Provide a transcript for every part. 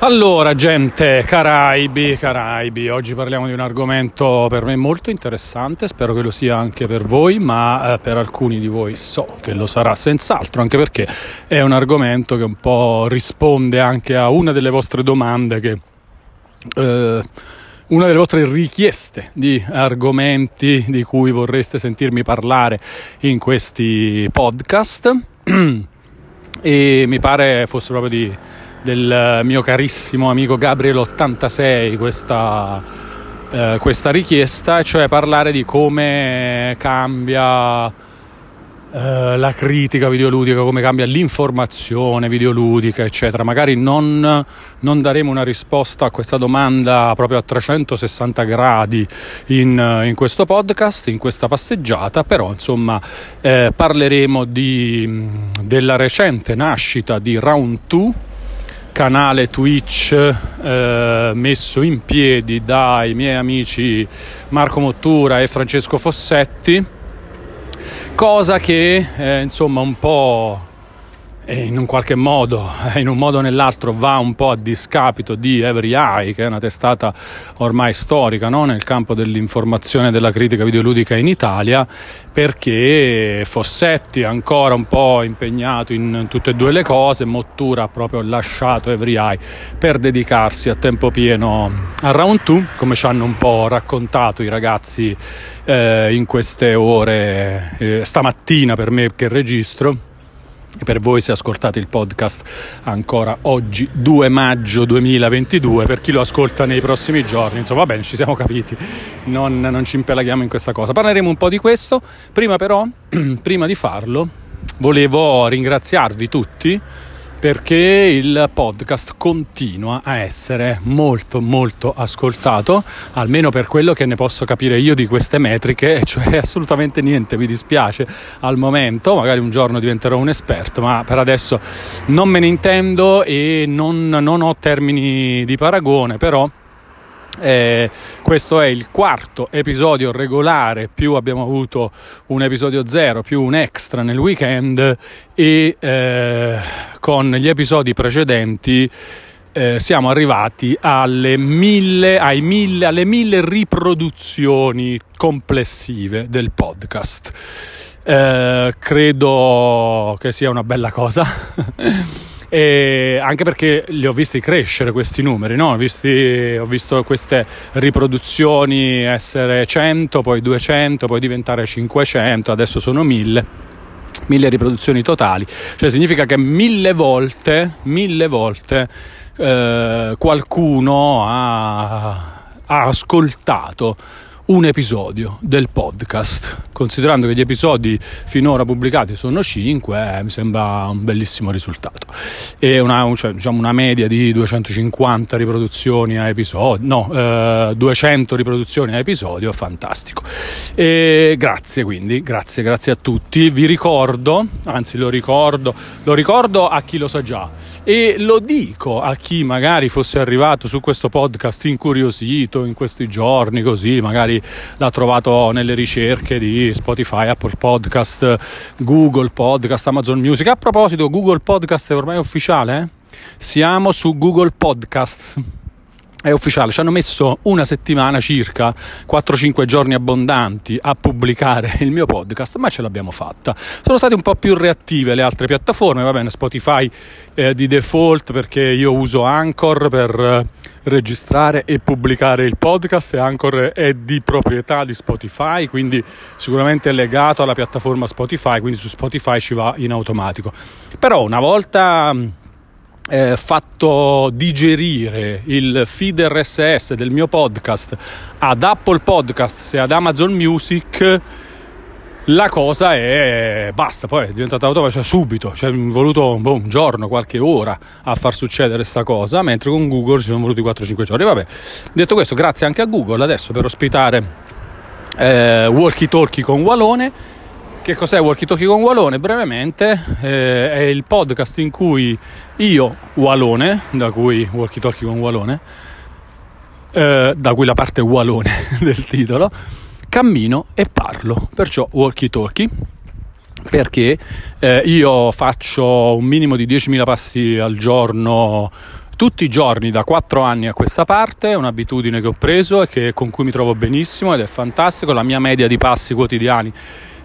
Allora, gente, Caraibi, Caraibi, oggi parliamo di un argomento per me molto interessante, spero che lo sia anche per voi, ma eh, per alcuni di voi so che lo sarà senz'altro, anche perché è un argomento che un po' risponde anche a una delle vostre domande che... Eh, una delle vostre richieste di argomenti di cui vorreste sentirmi parlare in questi podcast. E mi pare fosse proprio di del mio carissimo amico Gabriel 86 questa, eh, questa richiesta, cioè parlare di come cambia eh, la critica videoludica, come cambia l'informazione videoludica, eccetera. Magari non, non, daremo una risposta a questa domanda proprio a 360 gradi in, in questo podcast, in questa passeggiata, però insomma eh, parleremo di, della recente nascita di Round 2 canale Twitch eh, messo in piedi dai miei amici Marco Mottura e Francesco Fossetti, cosa che eh, insomma un po' in un qualche modo, in un modo o nell'altro, va un po' a discapito di Every Eye, che è una testata ormai storica no? nel campo dell'informazione e della critica videoludica in Italia, perché Fossetti è ancora un po' impegnato in tutte e due le cose, Mottura ha proprio lasciato Every Eye per dedicarsi a tempo pieno a Round 2, come ci hanno un po' raccontato i ragazzi eh, in queste ore, eh, stamattina per me che registro per voi se ascoltate il podcast ancora oggi 2 maggio 2022 per chi lo ascolta nei prossimi giorni insomma va bene ci siamo capiti. Non, non ci impelaghiamo in questa cosa. Parleremo un po' di questo. Prima però prima di farlo volevo ringraziarvi tutti perché il podcast continua a essere molto molto ascoltato, almeno per quello che ne posso capire io di queste metriche, cioè assolutamente niente, mi dispiace al momento, magari un giorno diventerò un esperto, ma per adesso non me ne intendo e non, non ho termini di paragone, però eh, questo è il quarto episodio regolare, più abbiamo avuto un episodio zero, più un extra nel weekend e eh, con gli episodi precedenti eh, siamo arrivati alle mille, mille, alle mille riproduzioni complessive del podcast. Eh, credo che sia una bella cosa. E anche perché li ho visti crescere questi numeri, no? ho, visti, ho, visto queste riproduzioni essere 100, poi 200, poi diventare 500, adesso sono 1000 mille riproduzioni totali, cioè significa che mille volte, mille volte eh, qualcuno ha, ha ascoltato un episodio del podcast. Considerando che gli episodi finora pubblicati sono 5, eh, mi sembra un bellissimo risultato. E una, cioè, diciamo una media di 250 riproduzioni a episodio, no, eh, 200 riproduzioni a episodio, fantastico. E grazie quindi, grazie, grazie a tutti. Vi ricordo, anzi lo ricordo, lo ricordo a chi lo sa già e lo dico a chi magari fosse arrivato su questo podcast incuriosito in questi giorni, così magari l'ha trovato nelle ricerche di Spotify, Apple Podcast, Google Podcast, Amazon Music. A proposito, Google Podcast è ormai ufficiale? Eh? Siamo su Google Podcasts è ufficiale, ci hanno messo una settimana circa, 4-5 giorni abbondanti a pubblicare il mio podcast, ma ce l'abbiamo fatta. Sono state un po' più reattive le altre piattaforme, va bene, Spotify eh, di default perché io uso Anchor per eh, registrare e pubblicare il podcast e Anchor è di proprietà di Spotify, quindi sicuramente è legato alla piattaforma Spotify, quindi su Spotify ci va in automatico. Però una volta eh, fatto digerire il feed RSS del mio podcast ad Apple Podcast e ad Amazon Music la cosa è basta, poi è diventata automatica cioè subito, ci è voluto boh, un giorno, qualche ora a far succedere questa cosa, mentre con Google ci sono voluti 4-5 giorni. Vabbè, detto questo, grazie anche a Google adesso per ospitare eh, Walkie Talkie con Walone che cos'è Walkie Talkie con Walone? Brevemente eh, è il podcast in cui io, Walone, da cui Walkie Talkie con Walone, eh, da cui la parte Walone del titolo, cammino e parlo, perciò Walkie Talkie perché eh, io faccio un minimo di 10.000 passi al giorno tutti i giorni da quattro anni a questa parte, è un'abitudine che ho preso e che, con cui mi trovo benissimo ed è fantastico, la mia media di passi quotidiani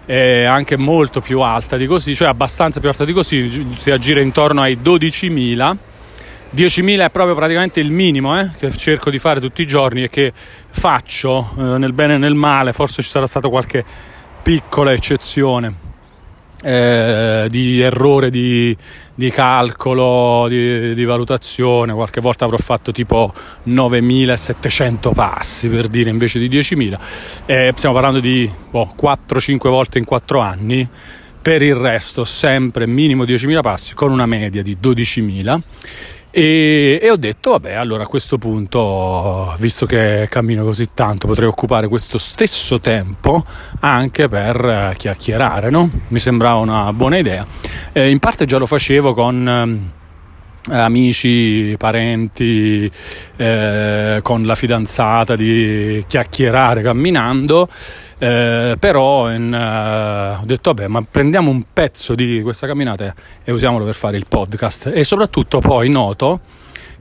è anche molto più alta di così, cioè abbastanza più alta di così, si aggira intorno ai 12.000. 10.000 è proprio praticamente il minimo eh, che cerco di fare tutti i giorni e che faccio eh, nel bene e nel male, forse ci sarà stata qualche piccola eccezione eh, di errore di, di calcolo, di, di, valutazione, qualche volta avrò fatto tipo 9700 passi per dire invece di 10.000, eh, stiamo parlando di boh, 4-5 volte in 4 anni, per il resto sempre minimo 10.000 passi con una media di 12.000 e, e, ho detto, vabbè, allora a questo punto, visto che cammino così tanto, potrei occupare questo stesso tempo anche per eh, chiacchierare, no? Mi sembrava una buona idea. Eh, in parte già lo facevo con eh, amici, parenti, eh, con la fidanzata di chiacchierare camminando. Eh, però in, uh, ho detto vabbè ma prendiamo un pezzo di questa camminata e usiamolo per fare il podcast e soprattutto poi noto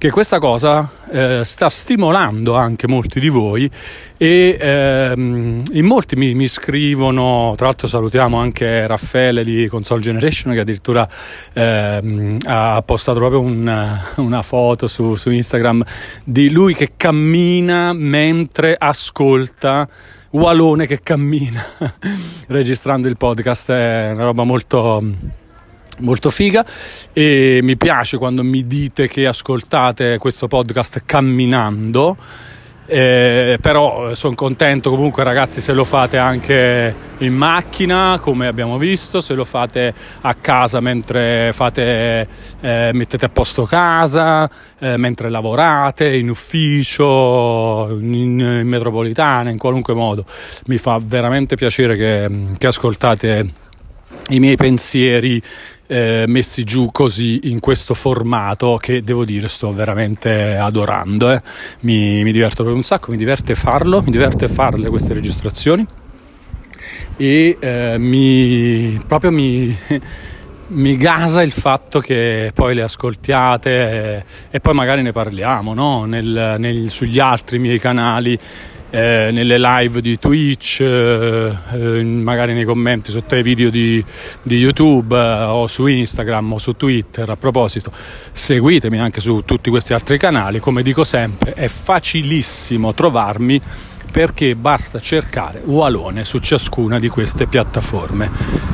che questa cosa eh, sta stimolando anche molti di voi e ehm, in molti mi, mi, scrivono, tra l'altro salutiamo anche Raffaele di Console Generation che addirittura ehm, ha postato proprio un, una foto su, su Instagram di lui che cammina mentre ascolta Walone che cammina registrando il podcast, è una roba molto molto figa. E mi piace quando mi dite che ascoltate questo podcast camminando. Eh, però eh, sono contento comunque ragazzi se lo fate anche in macchina come abbiamo visto se lo fate a casa mentre fate, eh, mettete a posto casa eh, mentre lavorate in ufficio in, in, metropolitana in qualunque modo. Mi fa veramente piacere che, che ascoltate i miei pensieri eh, messi giù così in questo formato che devo dire sto veramente adorando. Eh. Mi, mi diverto proprio un sacco, mi diverte farlo, mi diverte farle queste registrazioni e eh, mi, proprio mi, mi gasa il fatto che poi le ascoltiate e, e poi magari ne parliamo no? nel, nel, sugli altri miei canali eh, nelle live di Twitch, eh, eh, magari nei commenti sotto ai video di, di YouTube eh, o su Instagram o su Twitter. A proposito, seguitemi anche su tutti questi altri canali. Come dico sempre, è facilissimo trovarmi perché basta cercare Walone su ciascuna di queste piattaforme.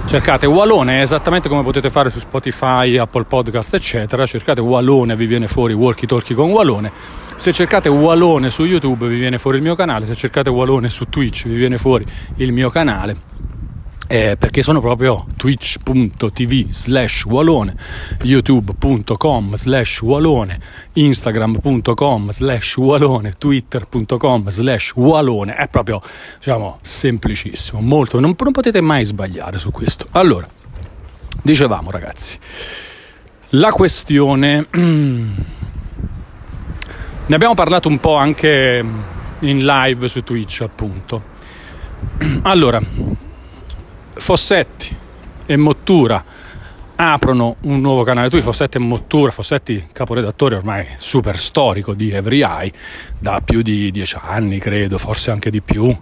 Cercate Walone esattamente come potete fare su Spotify, Apple Podcast, eccetera. Cercate Walone, vi viene fuori Walkie Talkie con Walone se cercate Walone su YouTube vi viene fuori il mio canale, se cercate Walone su Twitch vi viene fuori il mio canale. Eh, perché sono proprio twitch.tv slash walone, youtube.com slash walone, instagram.com slash walone, twitter.com slash walone, è proprio diciamo semplicissimo, molto, non, non potete mai sbagliare su questo. Allora, dicevamo ragazzi, la questione Ne abbiamo parlato un po' anche in live su Twitch, appunto. Allora, Fossetti e Mottura aprono un nuovo canale Twitch, Fossetti e Mottura, Fossetti caporedattore ormai super storico di Every Eye, da più di dieci anni credo, forse anche di più,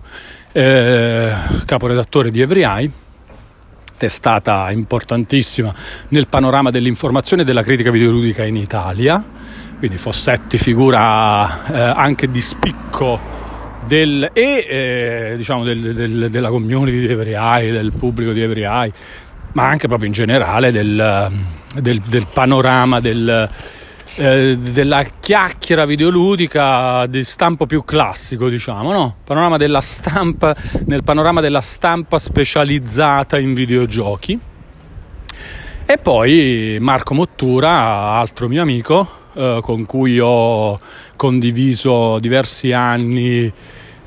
eh, caporedattore di Every Eye, testata importantissima nel panorama dell'informazione e della critica videoludica in Italia. Quindi Fossetti figura eh, anche di spicco del, e eh, diciamo del, del, della community di Every Eye, del pubblico di Every Eye, ma anche proprio in generale del, del panorama del, eh, della chiacchiera videoludica di stampo più classico, diciamo, no? Panorama della stampa, nel panorama della stampa specializzata in videogiochi. E poi Marco Mottura, altro mio amico, eh, con cui ho condiviso diversi anni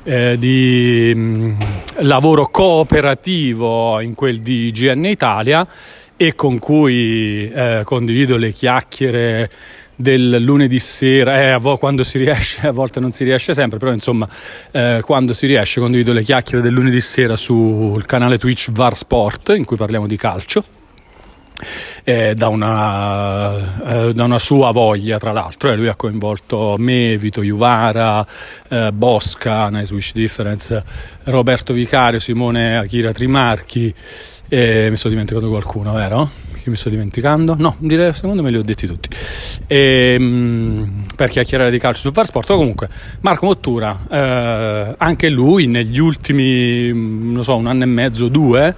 eh, di mh, mm, lavoro cooperativo in quel di IGN Italia e con cui eh, condivido le chiacchiere del lunedì sera, eh, quando si riesce, a volte non si riesce sempre, però insomma eh, quando si riesce condivido le chiacchiere del lunedì sera sul canale Twitch VAR Sport in cui parliamo di calcio eh, da, una, eh, da, una, sua voglia, tra l'altro. Eh, lui ha coinvolto me, Vito Juvara, eh, Bosca, Nice Wish Difference, Roberto Vicario, Simone Akira Trimarchi. mi sto dimenticando qualcuno, vero? Che mi sto dimenticando? No, direi, secondo me li ho detti tutti. E, mh, per chiacchierare di calcio su Varsport. Comunque, Marco Mottura, eh, anche lui negli ultimi, non so, un anno e mezzo, due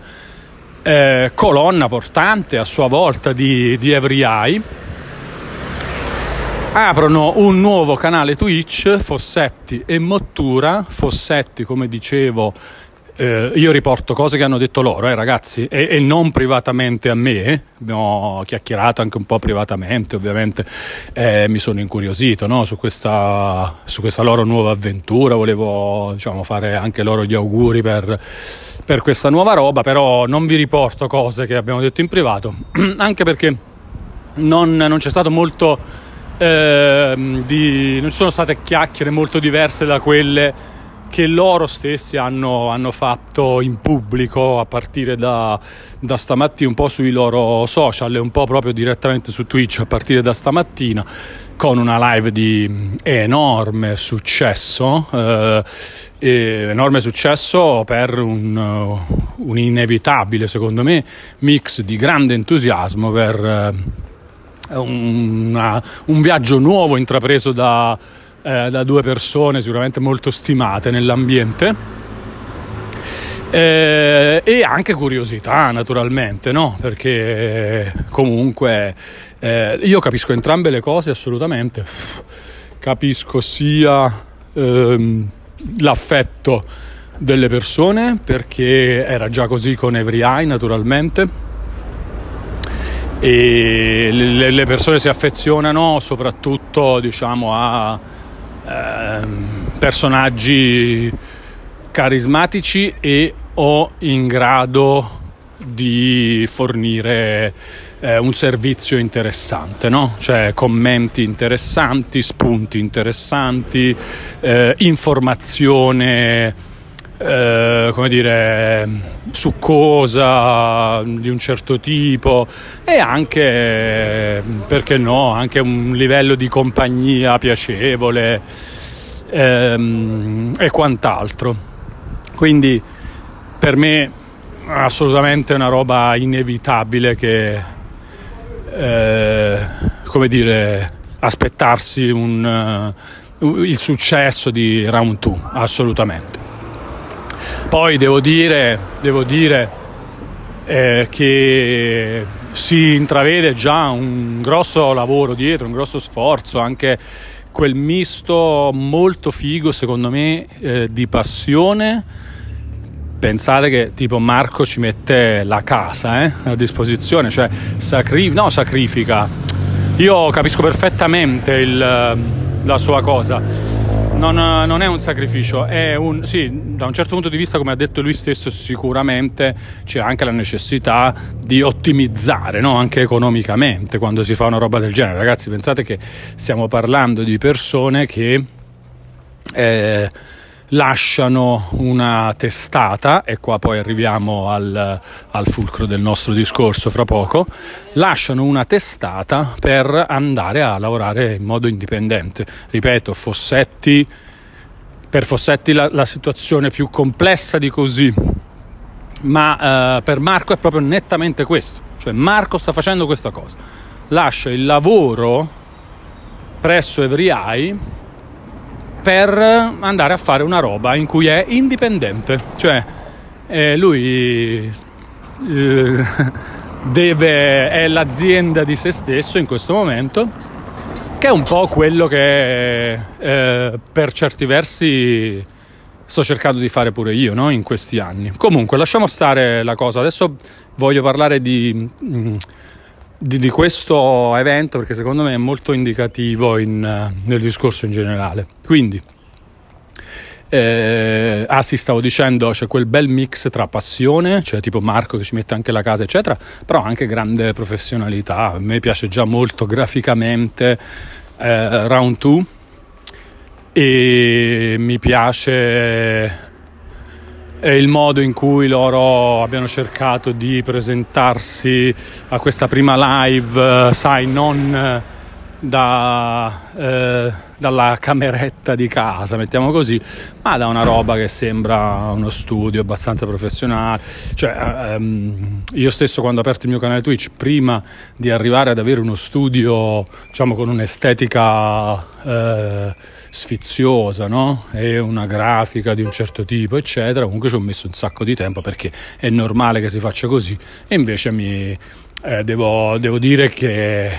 eh, colonna portante a sua volta di, di Every Eye. Aprono un nuovo canale Twitch, Fossetti e Mottura. Fossetti, come dicevo, eh, io riporto cose che hanno detto loro, eh, ragazzi, e, e, non privatamente a me. Abbiamo chiacchierato anche un po' privatamente, ovviamente. Eh, mi sono incuriosito no, su, questa, su, questa, loro nuova avventura. Volevo diciamo, fare anche loro gli auguri per, per questa nuova roba, però non vi riporto cose che abbiamo detto in privato, anche perché non, non c'è stato molto. Eh, di, non ci sono state chiacchiere molto diverse da quelle che loro stessi hanno, hanno, fatto in pubblico a partire da, da, stamattina, un po' sui loro social e un po' proprio direttamente su Twitch a partire da stamattina, con una live di enorme successo. Eh, enorme successo per un, un, inevitabile, secondo me, mix di grande entusiasmo per eh, una, un viaggio nuovo intrapreso da eh, da due persone sicuramente molto stimate nell'ambiente. Eh, e anche curiosità naturalmente, no? Perché comunque eh, io capisco entrambe le cose assolutamente. Capisco sia ehm, l'affetto delle persone perché era già così con Every Eye naturalmente e le, le persone si affezionano soprattutto diciamo a personaggi carismatici e o in grado di fornire eh, un servizio interessante, no? cioè commenti interessanti, spunti interessanti, eh, informazione eh, come dire, succosa di un certo tipo e anche, perché no, anche un livello di compagnia piacevole ehm, e quant'altro. Quindi per me assolutamente una roba inevitabile che, eh, come dire, aspettarsi un, uh, il successo di Round 2, assolutamente. Poi devo dire, devo dire eh, che si intravede già un grosso lavoro dietro, un grosso sforzo, anche quel misto molto figo secondo me eh, di passione. Pensate che tipo Marco ci mette la casa eh, a disposizione, cioè sacri- no, sacrifica. Io capisco perfettamente il, la sua cosa non, non, è un sacrificio, è un, sì, da un certo punto di vista, come ha detto lui stesso, sicuramente c'è anche la necessità di ottimizzare, no? anche economicamente, quando si fa una roba del genere. Ragazzi, pensate che stiamo parlando di persone che... Eh, lasciano una testata, e qua poi arriviamo al, al, fulcro del nostro discorso fra poco, lasciano una testata per andare a lavorare in modo indipendente. Ripeto, Fossetti, per Fossetti la, la situazione è più complessa di così, ma eh, per Marco è proprio nettamente questo, cioè Marco sta facendo questa cosa, lascia il lavoro presso Every per andare a fare una roba in cui è indipendente, cioè eh, lui eh, deve, è l'azienda di se stesso in questo momento, che è un po' quello che eh, per certi versi sto cercando di fare pure io no? in questi anni. Comunque lasciamo stare la cosa, adesso voglio parlare di... Mm, di, di, questo evento perché secondo me è molto indicativo in, uh, nel discorso in generale. Quindi, eh, ah sì, stavo dicendo, c'è quel bel mix tra passione, cioè tipo Marco che ci mette anche la casa, eccetera, però anche grande professionalità. A me piace già molto graficamente eh, Round 2 e mi piace eh, il modo in cui loro abbiano cercato di presentarsi a questa prima live, eh, sai, non eh, da, eh, dalla cameretta di casa, mettiamo così, ma da una roba che sembra uno studio abbastanza professionale. Cioè, ehm, io stesso quando ho aperto il mio canale Twitch, prima di arrivare ad avere uno studio, diciamo, con un'estetica eh, sfiziosa, no? E una grafica di un certo tipo, eccetera, comunque ci ho messo un sacco di tempo perché è normale che si faccia così e invece mi eh, devo, devo, dire che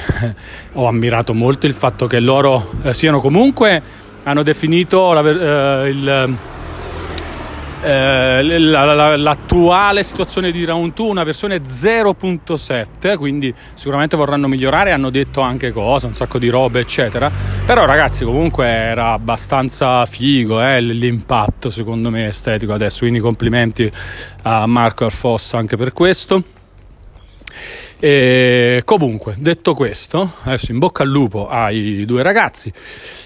ho ammirato molto il fatto che loro eh, siano comunque, hanno definito la, eh, il, eh, la, la, l'attuale situazione di Round 2 una versione 0.7, quindi sicuramente vorranno migliorare, hanno detto anche cose, un sacco di robe, eccetera. Però ragazzi comunque era abbastanza figo eh, l'impatto secondo me estetico adesso, quindi complimenti a Marco Alfossa anche per questo. E comunque, detto questo, adesso in bocca al lupo ai due ragazzi,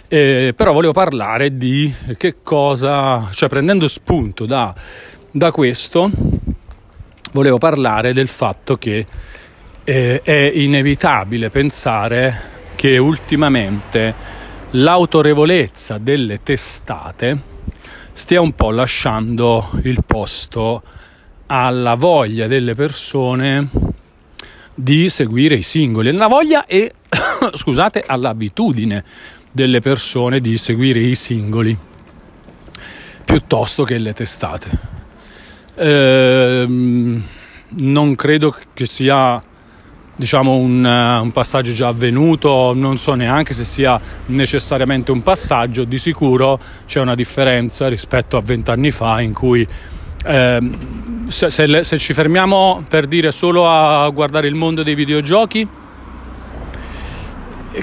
eh, però volevo parlare di che cosa, cioè prendendo spunto da, da questo, volevo parlare del fatto che eh, è inevitabile pensare che ultimamente l'autorevolezza delle testate stia un po' lasciando il posto alla voglia delle persone di seguire i singoli, alla voglia e scusate, all'abitudine delle persone di seguire i singoli piuttosto che le testate. Ehm, non credo che sia diciamo un, un, passaggio già avvenuto, non so neanche se sia necessariamente un passaggio, di sicuro c'è una differenza rispetto a vent'anni fa in cui eh, se, se, se, ci fermiamo per dire solo a guardare il mondo dei videogiochi,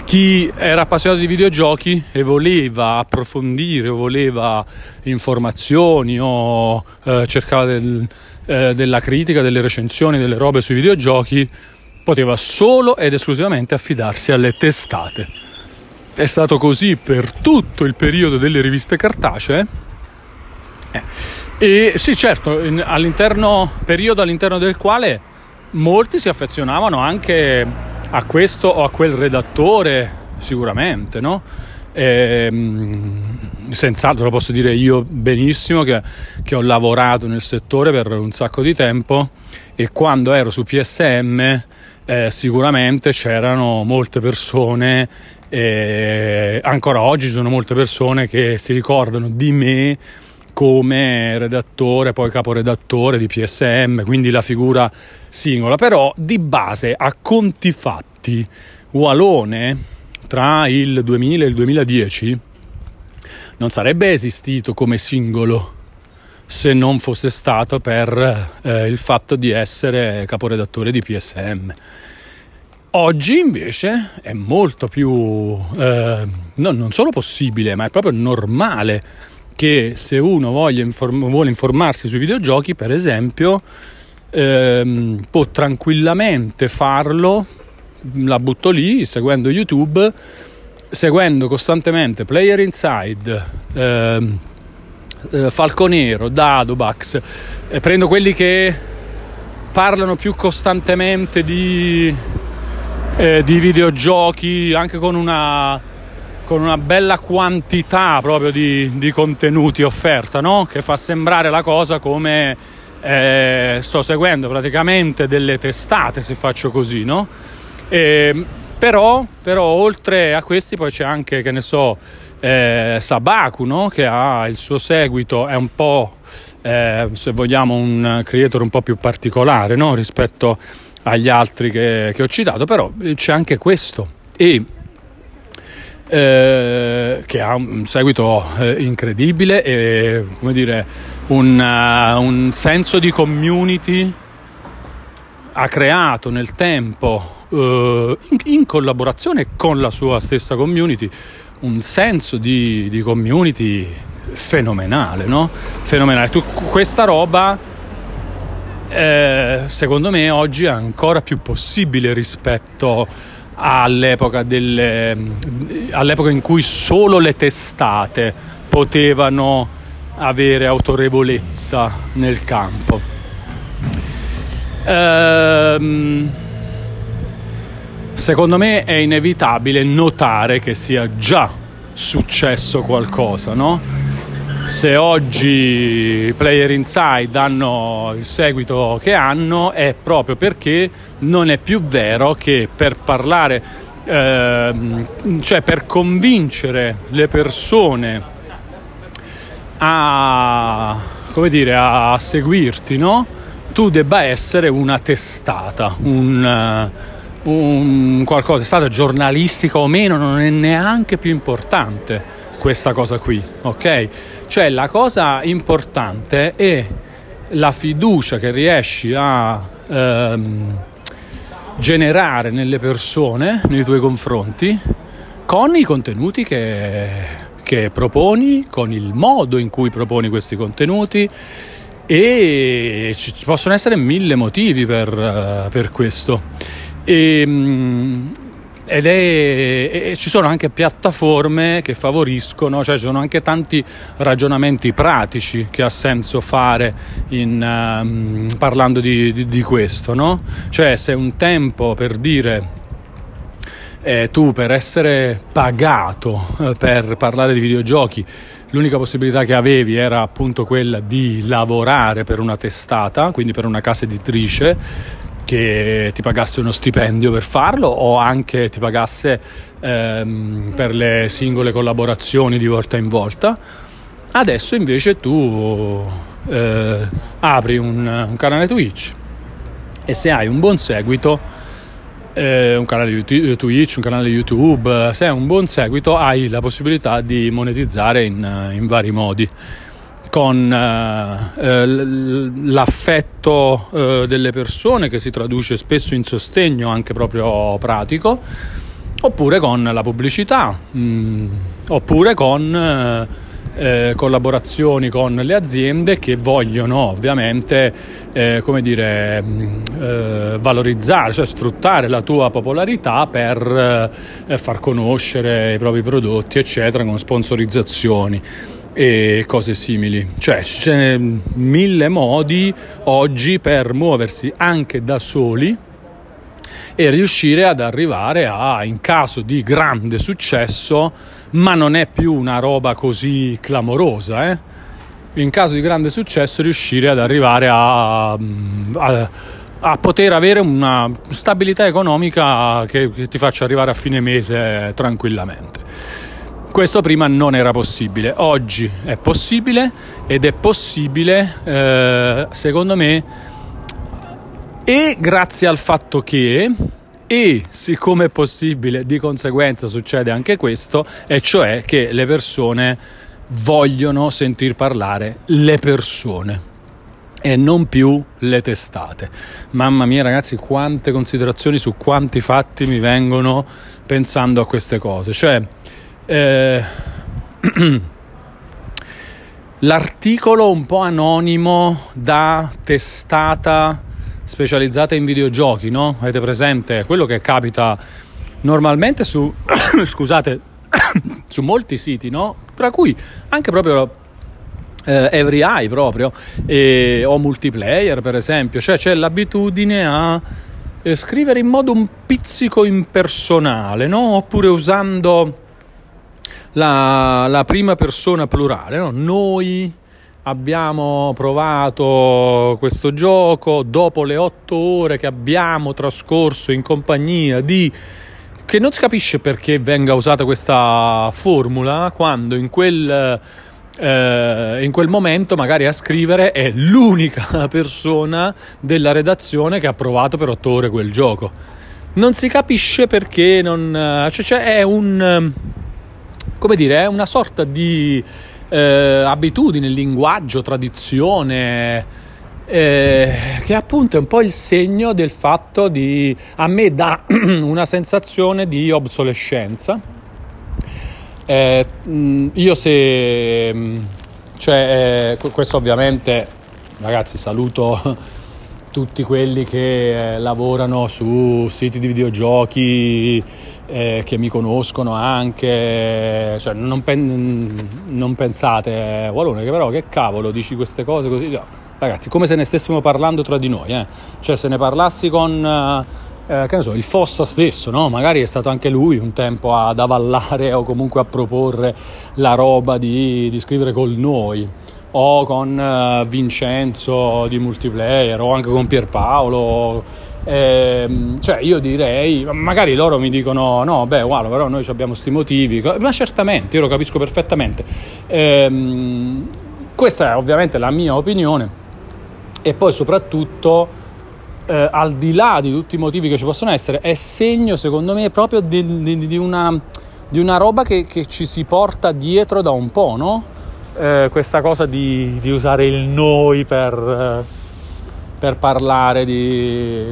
chi era appassionato di videogiochi e voleva approfondire, voleva informazioni o eh, cercava del, eh, della critica, delle recensioni, delle robe sui videogiochi, poteva solo ed esclusivamente affidarsi alle testate. È stato così per tutto il periodo delle riviste cartacee. Eh e sì, certo, in, all'interno, periodo all'interno del quale molti si affezionavano anche a questo o a quel redattore, sicuramente, no? E, ehm, senz'altro lo posso dire io benissimo che, che, ho lavorato nel settore per un sacco di tempo e quando ero su PSM eh, sicuramente c'erano molte persone e ancora oggi ci sono molte persone che si ricordano di me come redattore, poi caporedattore di PSM, quindi la figura singola, però di base a conti fatti Walone tra il 2000 e il 2010 non sarebbe esistito come singolo se non fosse stato per eh, il fatto di essere caporedattore di PSM. Oggi invece è molto più, eh, no, non solo possibile, ma è proprio normale che se uno inform- vuole informarsi sui videogiochi, per esempio, ehm, può tranquillamente farlo, la butto lì, seguendo YouTube, seguendo costantemente Player Inside, ehm, eh, Falconero, Dadobax, e prendo quelli che parlano più costantemente di, eh, di videogiochi, anche con una con una bella quantità proprio di, di contenuti offerta, no? che fa sembrare la cosa come eh, sto seguendo praticamente delle testate se faccio così, no? E, però, però, oltre a questi poi c'è anche, che ne so, eh, Sabaku, no? che ha il suo seguito, è un po', eh, se vogliamo, un creator un po' più particolare no? rispetto agli altri che, che ho citato, però c'è anche questo. E eh, che ha un seguito eh, incredibile e come dire, un, uh, un, senso di community ha creato nel tempo uh, in, in, collaborazione con la sua stessa community un senso di, di community fenomenale, no? Fenomenale. Tu, questa roba eh, secondo me oggi è ancora più possibile rispetto all'epoca, delle, all'epoca in cui solo le testate potevano avere autorevolezza nel campo. Ehm, secondo me è inevitabile notare che sia già successo qualcosa, no? Se oggi Player Inside hanno il seguito che hanno è proprio perché non è più vero che per parlare, ehm, cioè per convincere le persone a, come dire, a seguirti, no? Tu debba essere una testata, un, un qualcosa, stata giornalistica o meno, non è neanche più importante questa cosa qui, ok? Cioè la cosa importante è la fiducia che riesci a ehm, generare nelle persone nei tuoi confronti con i contenuti che che proponi, con il modo in cui proponi questi contenuti e ci possono essere mille motivi per, uh, per questo. E, um, ed è, ci sono anche piattaforme che favoriscono, cioè ci sono anche tanti ragionamenti pratici che ha senso fare in, um, parlando di, di, di questo, no? Cioè se un tempo per dire eh, tu per essere pagato eh, per parlare di videogiochi l'unica possibilità che avevi era appunto quella di lavorare per una testata, quindi per una casa editrice che ti pagasse uno stipendio per farlo o anche ti pagasse ehm, per le singole collaborazioni di volta in volta. Adesso invece tu eh, apri un, un canale Twitch e se hai un buon seguito eh, un canale Twitch, un canale YouTube, se hai un buon seguito hai la possibilità di monetizzare in, in vari modi con eh, l'affetto eh, delle persone che si traduce spesso in sostegno anche proprio pratico oppure con la pubblicità mh, mm, oppure con eh, eh, collaborazioni con le aziende che vogliono ovviamente eh, come dire, mm, eh, valorizzare, cioè sfruttare la tua popolarità per eh, far conoscere i propri prodotti, eccetera, con sponsorizzazioni e cose simili. Cioè c'è mille modi oggi per muoversi anche da soli e riuscire ad arrivare a, in caso di grande successo, ma non è più una roba così clamorosa, eh? in caso di grande successo riuscire ad arrivare a, a, a poter avere una stabilità economica che, che, ti faccia arrivare a fine mese tranquillamente. Questo prima non era possibile, oggi è possibile ed è possibile, eh, secondo me, e grazie al fatto che e siccome è possibile, di conseguenza succede anche questo, e cioè che le persone vogliono sentir parlare le persone e non più le testate. Mamma mia ragazzi, quante considerazioni su quanti fatti mi vengono pensando a queste cose. Cioè, eh, l'articolo un po' anonimo da testata specializzata in videogiochi, no? Avete presente quello che capita normalmente su scusate, su molti siti, no? Tra cui anche proprio eh, Every Eye proprio e, o multiplayer per esempio, cioè c'è l'abitudine a eh, scrivere in modo un pizzico impersonale, no? Oppure usando la, la prima persona plurale, no? Noi abbiamo provato questo gioco dopo le otto ore che abbiamo trascorso in compagnia di che non si capisce perché venga usata questa formula quando in quel, eh, in quel momento magari a scrivere è l'unica persona della redazione che ha provato per otto ore quel gioco. Non si capisce perché non... cioè, cioè è un... come dire, è una sorta di eh, abitudine, linguaggio, tradizione, eh, che appunto è un po' il segno del fatto di a me dà una sensazione di obsolescenza. Eh, io se cioè, eh, questo ovviamente ragazzi saluto tutti quelli che eh, lavorano su siti di videogiochi eh, che mi conoscono anche, cioè, non, pen- non, pensate, eh, Walone, che però che cavolo dici queste cose così, cioè, ragazzi, come se ne stessimo parlando tra di noi, eh? cioè se ne parlassi con... Eh, che ne so, il Fossa stesso, no? magari è stato anche lui un tempo ad avallare o comunque a proporre la roba di, di scrivere col noi o con uh, Vincenzo di multiplayer o anche con Pierpaolo eh, cioè io direi, magari loro mi dicono no, beh, guarda, però noi abbiamo questi motivi, ma certamente, io lo capisco perfettamente. Eh, questa è ovviamente la mia opinione e poi soprattutto, eh, al di là di tutti i motivi che ci possono essere, è segno secondo me proprio di, di, di, una, di una, roba che, che, ci si porta dietro da un po', no? Eh, questa cosa di, usare il noi per eh, per parlare di,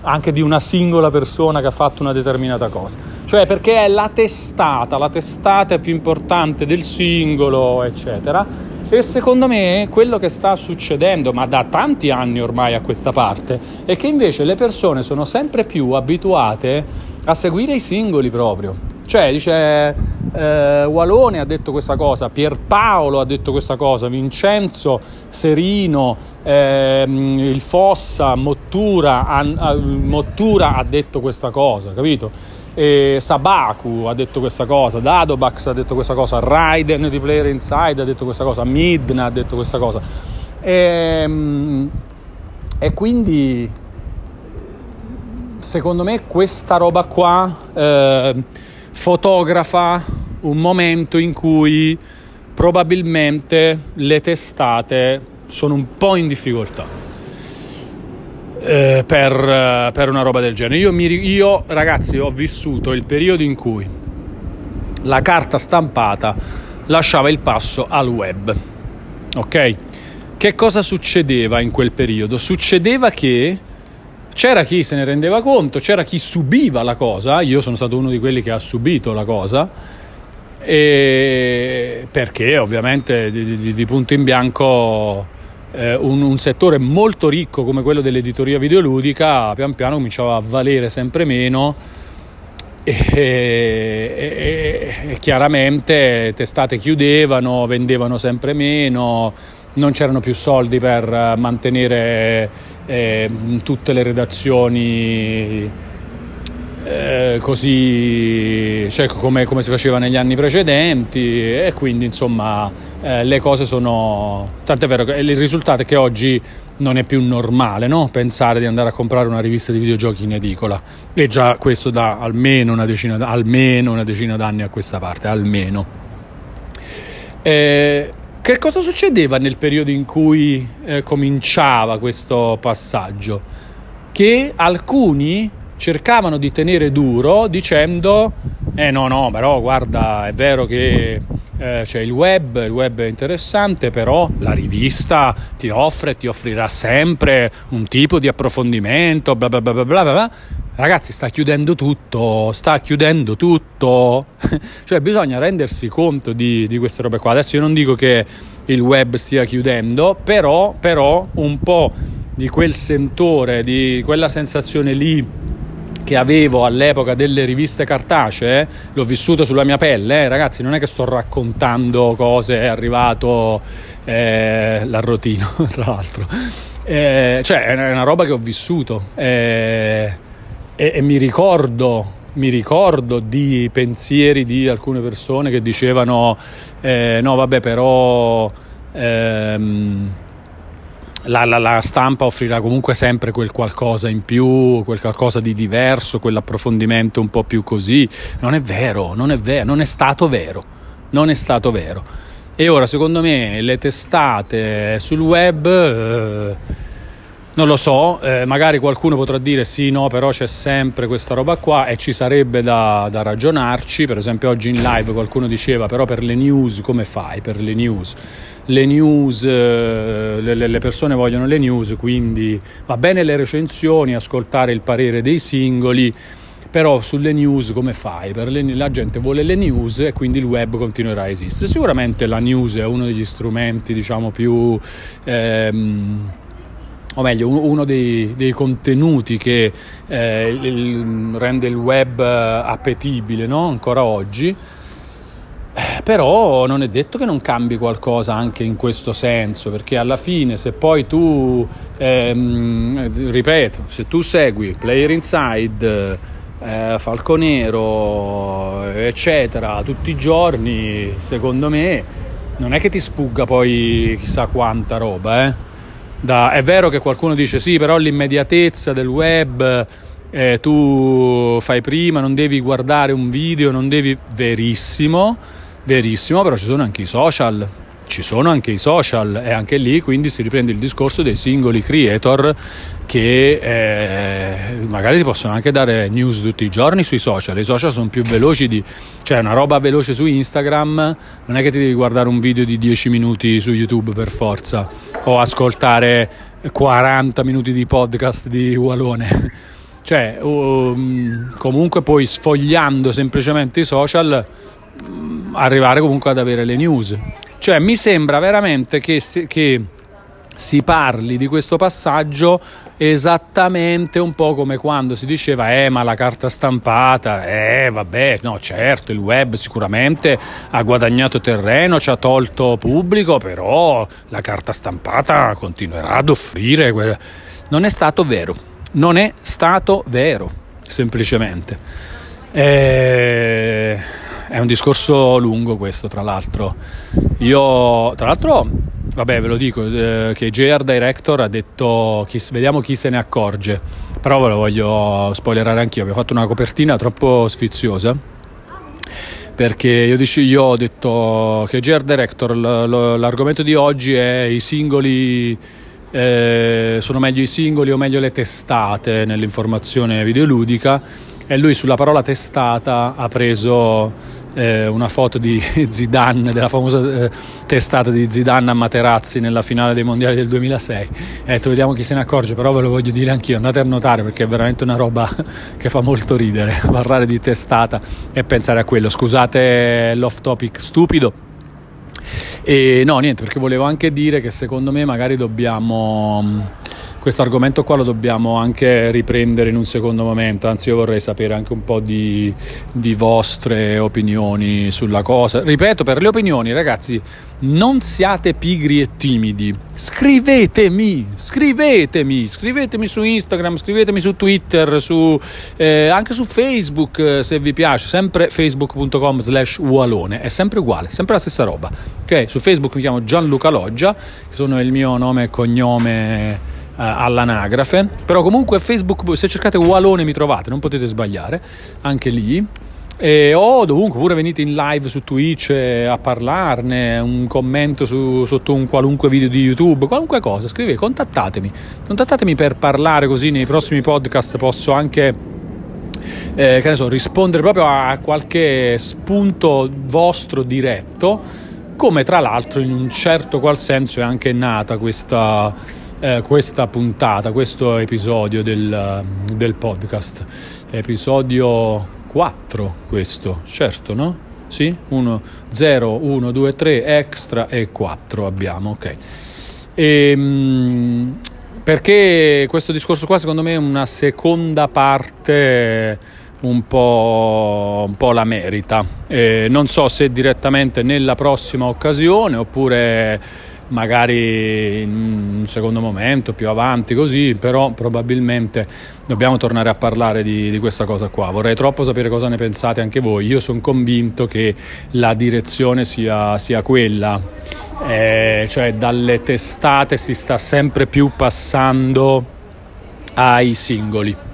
anche di una singola persona che ha fatto una determinata cosa. Cioè perché è la testata, la testata più importante del singolo, eccetera. E secondo me quello che sta succedendo, ma da tanti anni ormai a questa parte, è che invece le persone sono sempre più abituate a seguire i singoli proprio. Cioè, dice eh, Walone ha detto questa cosa, Pierpaolo ha detto questa cosa, Vincenzo, Serino, ehm, il Fossa, Mottura, an, Mottura ha detto questa cosa, capito? E Sabaku ha detto questa cosa, Dadobax ha detto questa cosa, Raiden di Player Inside ha detto questa cosa, Midna ha detto questa cosa. E, ehm, e quindi secondo me questa roba qua eh, fotografa un momento in cui probabilmente le testate sono un po' in difficoltà eh, per, eh, per, una roba del genere. Io, mi, io, ragazzi, ho vissuto il periodo in cui la carta stampata lasciava il passo al web. Ok? Che cosa succedeva in quel periodo? Succedeva che c'era chi se ne rendeva conto, c'era chi subiva la cosa, io sono stato uno di quelli che ha subito la cosa, perché ovviamente di, di, di, punto in bianco eh, un, un, settore molto ricco come quello dell'editoria videoludica pian piano cominciava a valere sempre meno e, e, e chiaramente testate chiudevano, vendevano sempre meno, non c'erano più soldi per mantenere eh, tutte le redazioni eh, così cioè, come, come, si faceva negli anni precedenti e quindi insomma eh, le cose sono tant'è vero che il risultato è che oggi non è più normale no? pensare di andare a comprare una rivista di videogiochi in edicola e già questo da almeno una decina, almeno una decina d'anni a questa parte almeno eh, che cosa succedeva nel periodo in cui eh, cominciava questo passaggio? Che alcuni cercavano di tenere duro dicendo eh no no però guarda è vero che eh, c'è il web, il web è interessante, però la rivista ti offre, ti offrirà sempre un tipo di approfondimento, bla bla bla bla bla. bla. Ragazzi, sta chiudendo tutto, sta chiudendo tutto. cioè, bisogna rendersi conto di, di, queste robe qua. Adesso io non dico che il web stia chiudendo, però, però un po' di quel sentore, di quella sensazione lì che avevo all'epoca delle riviste cartacee, l'ho vissuto sulla mia pelle, eh, ragazzi, non è che sto raccontando cose, è arrivato eh, l'arrotino, tra l'altro. Eh, cioè, è una roba che ho vissuto. Eh, e, e mi ricordo mi ricordo di pensieri di alcune persone che dicevano eh, no vabbè però ehm, la, la, la, stampa offrirà comunque sempre quel qualcosa in più, quel qualcosa di diverso, quell'approfondimento un po' più così. Non è vero, non è vero, non è stato vero, non è stato vero. E ora secondo me le testate sul web... Eh, non lo so, eh, magari qualcuno potrà dire sì, no, però c'è sempre questa roba qua e ci sarebbe da, da, ragionarci. Per esempio oggi in live qualcuno diceva però per le news come fai? Per le news? Le news, eh, le, le persone vogliono le news, quindi va bene le recensioni, ascoltare il parere dei singoli, però sulle news come fai? Le, la gente vuole le news e quindi il web continuerà a esistere. Sicuramente la news è uno degli strumenti diciamo più... Ehm, o meglio uno dei, dei contenuti che eh, il, rende il web appetibile no? ancora oggi eh, però non è detto che non cambi qualcosa anche in questo senso perché alla fine se poi tu ehm, ripeto se tu segui Player Inside eh, Falconero eccetera tutti i giorni secondo me non è che ti sfugga poi chissà quanta roba eh da, è vero che qualcuno dice sì, però l'immediatezza del web, eh, tu fai prima, non devi guardare un video, non devi... Verissimo, verissimo, però ci sono anche i social ci sono anche i social e anche lì quindi si riprende il discorso dei singoli creator che eh, magari ti possono anche dare news tutti i giorni sui social. I social sono più veloci di... cioè una roba veloce su Instagram non è che ti devi guardare un video di 10 minuti su YouTube per forza o ascoltare 40 minuti di podcast di Walone. cioè um, comunque poi sfogliando semplicemente i social arrivare comunque ad avere le news. Cioè mi sembra veramente che, che si parli di questo passaggio esattamente un po' come quando si diceva eh ma la carta stampata eh vabbè no certo il web sicuramente ha guadagnato terreno ci ha tolto pubblico però la carta stampata continuerà ad offrire que- non è stato vero non è stato vero semplicemente eh è un discorso lungo questo, tra l'altro. Io, tra l'altro, vabbè, ve lo dico, eh, che JR Director ha detto chi, vediamo chi se ne accorge, però ve lo voglio spoilerare anch'io, abbiamo fatto una copertina troppo sfiziosa perché io, dico, io ho detto che JR Director, l- l- l'argomento di oggi è i singoli... Eh, sono meglio i singoli o meglio le testate nell'informazione videoludica e lui sulla parola testata ha preso eh, una foto di Zidane, della famosa eh, testata di Zidane a Materazzi nella finale dei mondiali del 2006 e ha detto vediamo chi se ne accorge però ve lo voglio dire anch'io. Andate a notare perché è veramente una roba che fa molto ridere parlare di testata e pensare a quello. Scusate l'off topic stupido. E no niente perché volevo anche dire che secondo me magari dobbiamo questo argomento qua lo dobbiamo anche riprendere in un secondo momento, anzi io vorrei sapere anche un po' di, di vostre opinioni sulla cosa. Ripeto, per le opinioni ragazzi, non siate pigri e timidi, scrivetemi, scrivetemi, scrivetemi su Instagram, scrivetemi su Twitter, su, eh, anche su Facebook eh, se vi piace, sempre facebook.com slash ualone, è sempre uguale, sempre la stessa roba. Ok, su Facebook mi chiamo Gianluca Loggia, che sono il mio nome e cognome all'anagrafe. Però comunque Facebook, se cercate Walone mi trovate, non potete sbagliare, anche lì. E, o dovunque pure venite in live su Twitch a parlarne, un commento su, sotto un qualunque video di YouTube, qualunque cosa, scrivete, contattatemi. Contattatemi per parlare così nei prossimi podcast posso anche eh, che ne so, rispondere proprio a qualche spunto vostro diretto, come tra l'altro in un certo qual senso è anche nata questa eh, questa puntata, questo episodio del, del podcast. Episodio 4 questo, certo, no? Sì? 1, 0, 1, 2, 3, extra e 4 abbiamo, ok. E, ehm, perché questo discorso qua secondo me è una seconda parte un po', un po la merita. E non so se direttamente nella prossima occasione oppure magari in un secondo momento, più avanti così, però probabilmente dobbiamo tornare a parlare di, di, questa cosa qua. Vorrei troppo sapere cosa ne pensate anche voi. Io sono convinto che la direzione sia, sia quella, eh, cioè dalle testate si sta sempre più passando ai singoli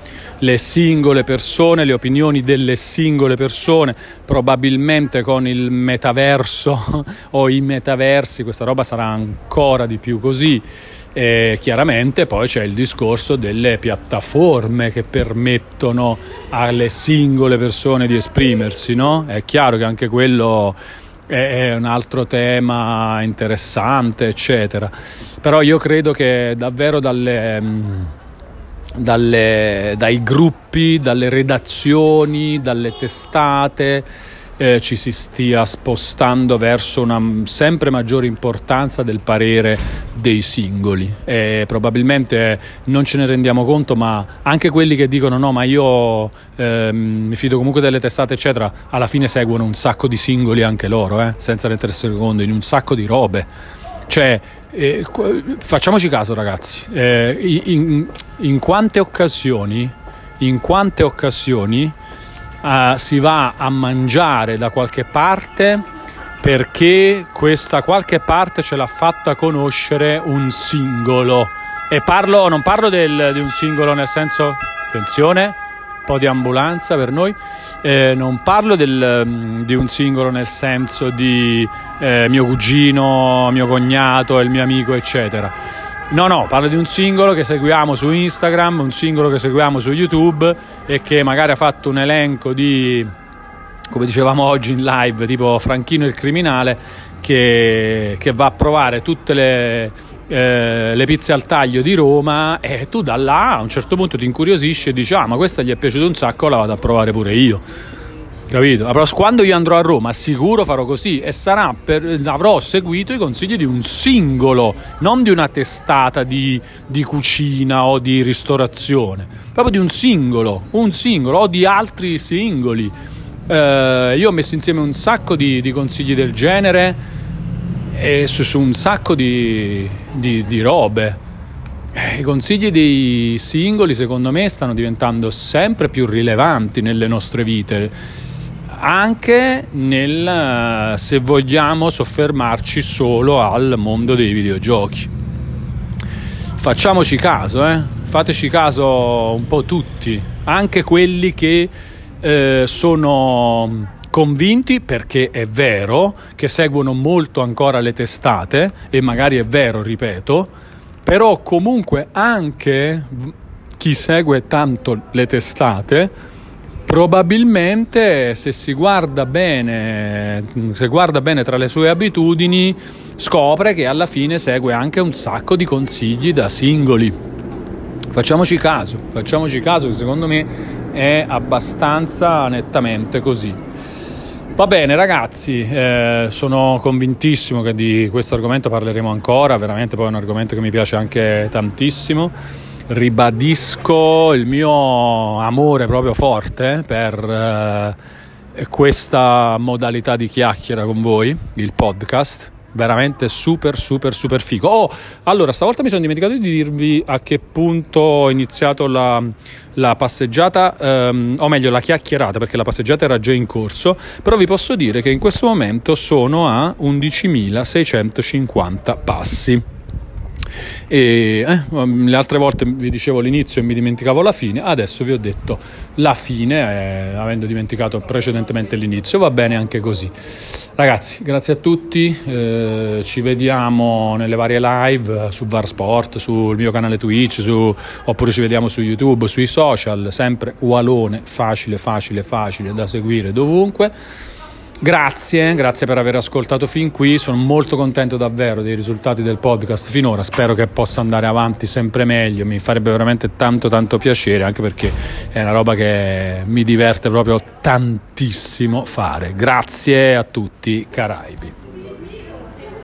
le singole persone, le opinioni delle singole persone, probabilmente con il metaverso o i metaversi questa roba sarà ancora di più così. E chiaramente poi c'è il discorso delle piattaforme che permettono alle singole persone di esprimersi, no? È chiaro che anche quello è un altro tema interessante, eccetera. Però io credo che davvero dalle dalle, dai gruppi, dalle redazioni, dalle testate, eh, ci si stia spostando verso una sempre maggiore importanza del parere dei singoli. E probabilmente non ce ne rendiamo conto ma anche quelli che dicono no ma io eh, mi fido comunque delle testate eccetera alla fine seguono un sacco di singoli anche loro eh, senza rendersi conto in un sacco di robe cioè eh, facciamoci caso ragazzi eh, in, in quante occasioni in quante occasioni uh, si va a mangiare da qualche parte perché questa qualche parte ce l'ha fatta conoscere un singolo. E parlo, non parlo del, di un singolo nel senso, attenzione, po' di ambulanza per noi, eh, non parlo del, mm, di un singolo nel senso di eh, mio cugino, mio cognato, il mio amico, eccetera. No, no, parlo di un singolo che seguiamo su Instagram, un singolo che seguiamo su YouTube e che magari ha fatto un elenco di, come dicevamo oggi in live, tipo Franchino il criminale, che, che va a provare tutte le, eh, le pizze al taglio di Roma e tu da là a un certo punto ti incuriosisci e dici ah ma questa gli è piaciuta un sacco, la vado a provare pure io Capito? Però quando io andrò a Roma sicuro farò così e per, avrò seguito i consigli di un singolo, non di una testata di, di, cucina o di ristorazione, proprio di un singolo, un singolo o di altri singoli. Eh, io ho messo insieme un sacco di, di consigli del genere e su, su un sacco di, di robe. Eh, I consigli dei singoli, secondo me, stanno diventando sempre più rilevanti nelle nostre vite anche nel, se vogliamo, soffermarci solo al mondo dei videogiochi. Facciamoci caso, eh? fateci caso un po' tutti, anche quelli che eh, sono convinti perché è vero che seguono molto ancora le testate e magari è vero, ripeto, però comunque anche chi segue tanto le testate Probabilmente se si guarda bene, se guarda bene tra le sue abitudini, scopre che alla fine segue anche un sacco di consigli da singoli. Facciamoci caso, facciamoci caso che secondo me è abbastanza nettamente così. Va bene ragazzi, eh, sono convintissimo che di questo argomento parleremo ancora, veramente poi è un argomento che mi piace anche tantissimo ribadisco il mio amore proprio forte per eh, questa modalità di chiacchiera con voi, il podcast. Veramente super, super, super figo. Oh, allora, stavolta mi sono dimenticato di dirvi a che punto ho iniziato la, la passeggiata, ehm, o meglio, la chiacchierata, perché la passeggiata era già in corso. Però vi posso dire che in questo momento sono a 11.650 passi. E eh, le altre volte vi dicevo l'inizio e mi dimenticavo la fine, adesso vi ho detto la fine, eh, avendo dimenticato precedentemente l'inizio, va bene anche così. Ragazzi, grazie a tutti, eh, ci vediamo nelle varie live su VAR Sport, sul mio canale Twitch, su, oppure ci vediamo su YouTube, sui social, sempre Walone, facile, facile, facile da seguire dovunque. Grazie, grazie per aver ascoltato fin qui, sono molto contento davvero dei risultati del podcast finora, spero che possa andare avanti sempre meglio, mi farebbe veramente tanto tanto piacere anche perché è una roba che mi diverte proprio tantissimo fare. Grazie a tutti, Caraibi.